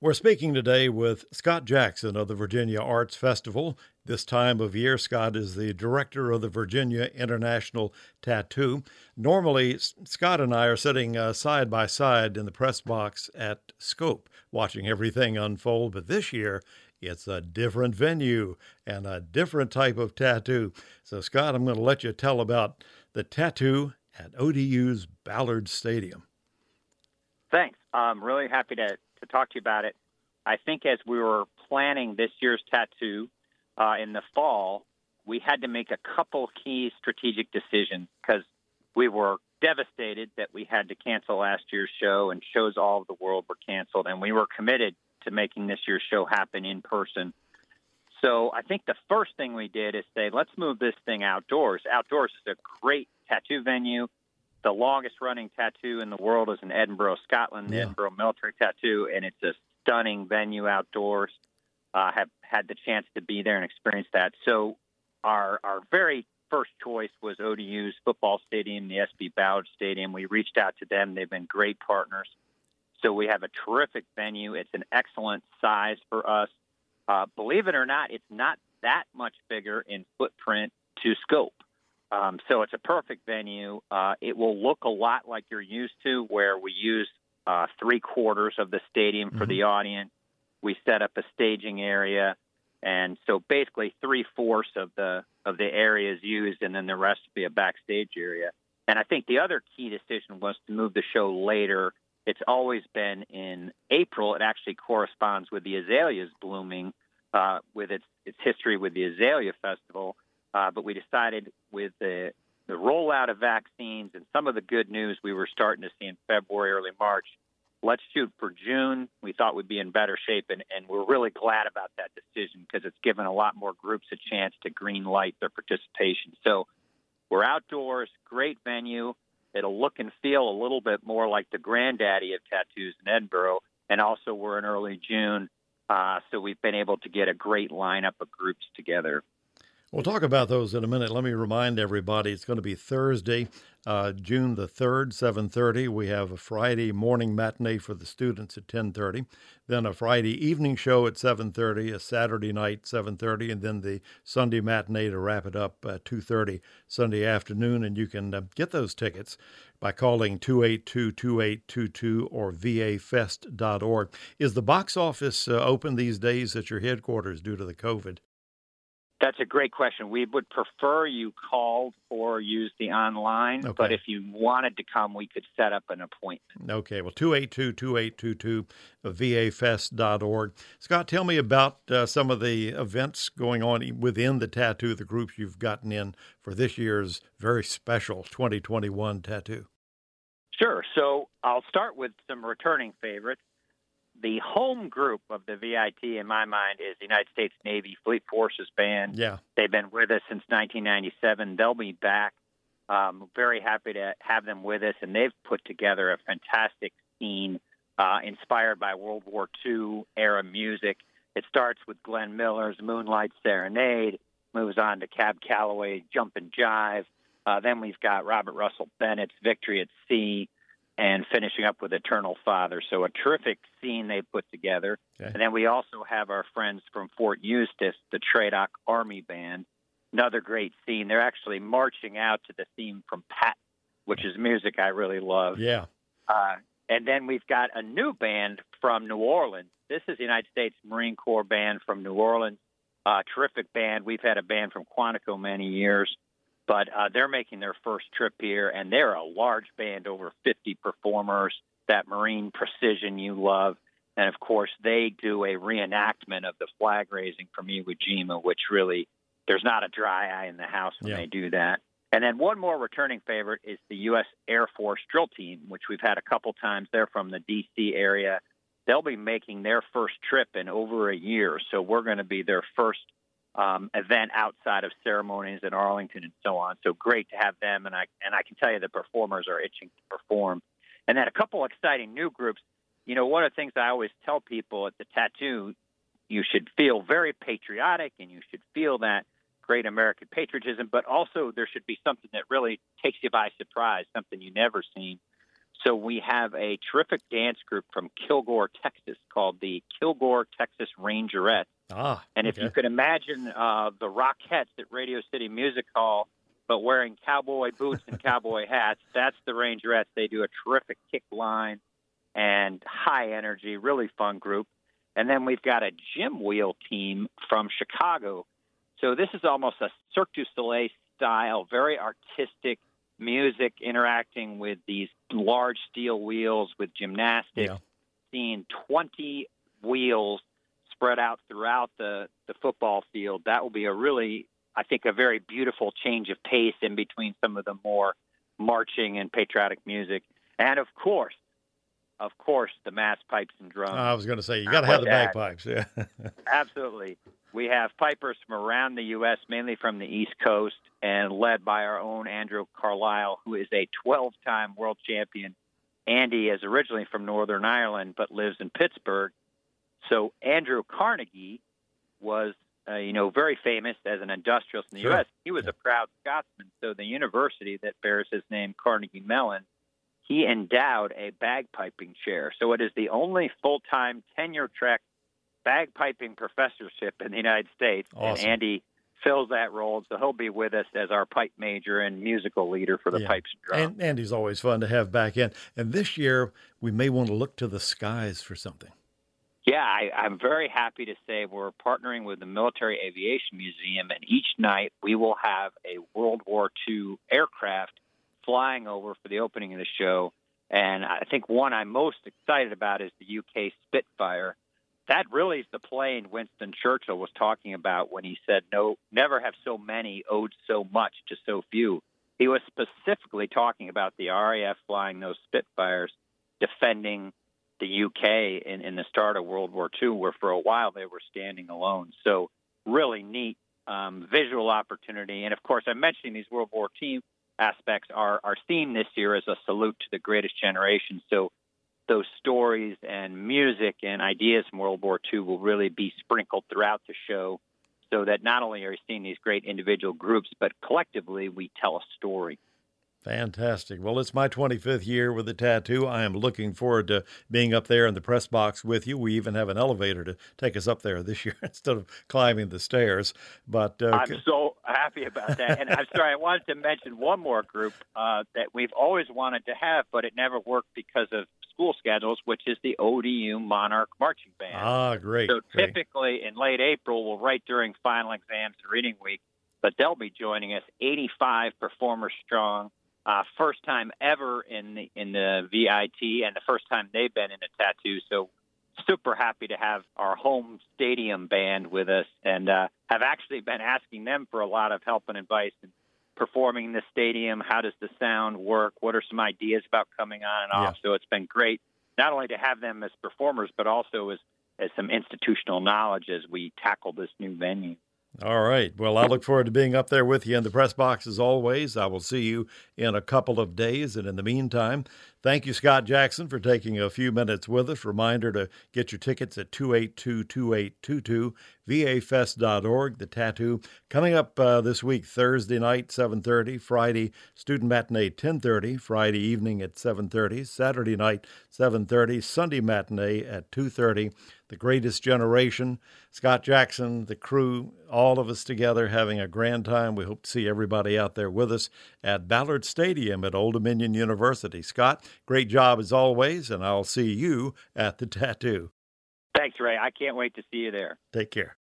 We're speaking today with Scott Jackson of the Virginia Arts Festival. This time of year, Scott is the director of the Virginia International Tattoo. Normally, Scott and I are sitting uh, side by side in the press box at Scope, watching everything unfold, but this year, it's a different venue and a different type of tattoo. So, Scott, I'm going to let you tell about the tattoo at ODU's Ballard Stadium. Thanks. I'm really happy to to talk to you about it. I think as we were planning this year's tattoo uh, in the fall, we had to make a couple key strategic decisions because we were devastated that we had to cancel last year's show and shows all over the world were canceled, and we were committed to making this year's show happen in person. So I think the first thing we did is say, let's move this thing outdoors. Outdoors is a great tattoo venue the longest running tattoo in the world is in Edinburgh, Scotland, the yeah. Edinburgh Military Tattoo, and it's a stunning venue outdoors. I uh, have had the chance to be there and experience that. So our our very first choice was ODU's football stadium, the SB Ballard Stadium. We reached out to them; they've been great partners. So we have a terrific venue. It's an excellent size for us. Uh, believe it or not, it's not that much bigger in footprint to scope. Um, so it's a perfect venue. Uh, it will look a lot like you're used to, where we use uh, three quarters of the stadium for mm-hmm. the audience. We set up a staging area, and so basically three fourths of the of the area is used, and then the rest will be a backstage area. And I think the other key decision was to move the show later. It's always been in April. It actually corresponds with the azaleas blooming, uh, with its its history with the Azalea Festival uh, but we decided with the the rollout of vaccines and some of the good news we were starting to see in February, early March, let's shoot for June. We thought we'd be in better shape, and, and we're really glad about that decision because it's given a lot more groups a chance to green light their participation. So we're outdoors, great venue. It'll look and feel a little bit more like the granddaddy of tattoos in Edinburgh, and also we're in early June, uh, so we've been able to get a great lineup of groups together. We'll talk about those in a minute. Let me remind everybody it's going to be Thursday, uh, June the 3rd, 7.30. We have a Friday morning matinee for the students at 10.30, then a Friday evening show at 7.30, a Saturday night 7.30, and then the Sunday matinee to wrap it up at 2.30 Sunday afternoon. And you can uh, get those tickets by calling 282-2822 or vafest.org. Is the box office uh, open these days at your headquarters due to the COVID? That's a great question. We would prefer you called or use the online, okay. but if you wanted to come, we could set up an appointment. Okay, well, 282 2822, vafest.org. Scott, tell me about uh, some of the events going on within the tattoo, the groups you've gotten in for this year's very special 2021 tattoo. Sure. So I'll start with some returning favorites the home group of the VIT, in my mind, is the United States Navy Fleet Forces Band. Yeah, they've been with us since 1997. They'll be back. Um, very happy to have them with us, and they've put together a fantastic scene uh, inspired by World War II era music. It starts with Glenn Miller's Moonlight Serenade, moves on to Cab Calloway Jump and Jive. Uh, then we've got Robert Russell Bennett's Victory at Sea and finishing up with Eternal Father. So a terrific scene they put together. Okay. And then we also have our friends from Fort Eustis, the Tradoc Army Band. Another great scene. They're actually marching out to the theme from Pat, which is music I really love. Yeah. Uh, and then we've got a new band from New Orleans. This is the United States Marine Corps band from New Orleans. Uh, terrific band. We've had a band from Quantico many years but uh, they're making their first trip here, and they're a large band, over 50 performers. That Marine precision you love, and of course they do a reenactment of the flag raising from Iwo Jima, which really there's not a dry eye in the house when yeah. they do that. And then one more returning favorite is the U.S. Air Force drill team, which we've had a couple times. They're from the D.C. area. They'll be making their first trip in over a year, so we're going to be their first um, event outside of ceremonies in Arlington and so on. So great to have them, and I and I can tell you the performers are itching to perform. And then a couple exciting new groups. You know, one of the things I always tell people at the tattoo, you should feel very patriotic, and you should feel that great American patriotism, but also there should be something that really takes you by surprise, something you never seen. So we have a terrific dance group from Kilgore, Texas, called the Kilgore Texas Rangerettes. Ah, and if okay. you could imagine uh, the Rockettes at Radio City Music Hall, but wearing cowboy boots and cowboy hats, that's the Rangerettes. They do a terrific kick line and high energy, really fun group. And then we've got a gym wheel team from Chicago. So this is almost a Cirque du Soleil style, very artistic music interacting with these large steel wheels with gymnastics, Yeah. seeing 20 wheels spread out throughout the, the football field. That will be a really, I think, a very beautiful change of pace in between some of the more marching and patriotic music. And of course, of course, the mass pipes and drums. I was going to say you got to have the that. bagpipes. Yeah. Absolutely. We have pipers from around the U.S., mainly from the East Coast, and led by our own Andrew Carlisle, who is a 12 time world champion. Andy is originally from Northern Ireland but lives in Pittsburgh. So Andrew Carnegie was, uh, you know, very famous as an industrialist in the Sure. U.S. He was Yeah. a proud Scotsman. So the university that bears his name, Carnegie Mellon, he endowed a bagpiping chair. So it is the only full-time tenure-track bagpiping professorship in the United States. Awesome. And Andy fills that role, so he'll be with us as our pipe major and musical leader for the Yeah. pipes and drums. and Andy's always fun to have back in. And this year we may want to look to the skies for something. Yeah, I, I'm very happy to say we're partnering with the Military Aviation Museum, and each night we will have a World War II aircraft flying over for the opening of the show. And I think one I'm most excited about is the UK Spitfire. That really is the plane Winston Churchill was talking about when he said, "No, never have so many owed so much to so few." He was specifically talking about the RAF flying those Spitfires, defending the UK in, in the start of World War II, where for a while they were standing alone. So really neat um, visual opportunity. And of course, I'm mentioning these World War II aspects. Our our theme this year is a salute to the greatest generation. So those stories and music and ideas from World War II will really be sprinkled throughout the show. So that not only are you seeing these great individual groups, but collectively we tell a story. Fantastic. Well, it's my 25th year with the tattoo. I am looking forward to being up there in the press box with you. We even have an elevator to take us up there this year instead of climbing the stairs. But uh, I'm so happy about that. And I'm sorry, I wanted to mention one more group uh, that we've always wanted to have, but it never worked because of school schedules, which is the ODU Monarch Marching Band. ah, great. so great. typically in late April, well, right during final exams and reading week, but they'll be joining us, 85 performers strong. Uh, first time ever in the in the VIT, and the first time they've been in a tattoo. So super happy to have our home stadium band with us, and uh, have actually been asking them for a lot of help and advice in performing in the stadium. How does the sound work? What are some ideas about coming on and off? So it's been great not only to have them as performers, but also as as some institutional knowledge as we tackle this new venue. All right. Well, I look forward to being up there with you in the press box as always. I will see you in a couple of days. And in the meantime, thank you, Scott Jackson, for taking a few minutes with us. Reminder to get your tickets at 282 2822, vafest.org. The tattoo coming up uh, this week, Thursday night, 7.30, Friday, student matinee, 10.30, Friday evening at 7.30, Saturday night, 7.30, Sunday matinee at 2.30. The Greatest Generation, Scott Jackson, the crew, all of us together having a grand time. We hope to see everybody out there with us at Ballard Stadium at Old Dominion University. Scott, great job as always, and I'll see you at the tattoo. Thanks, Ray. I can't wait to see you there. Take care.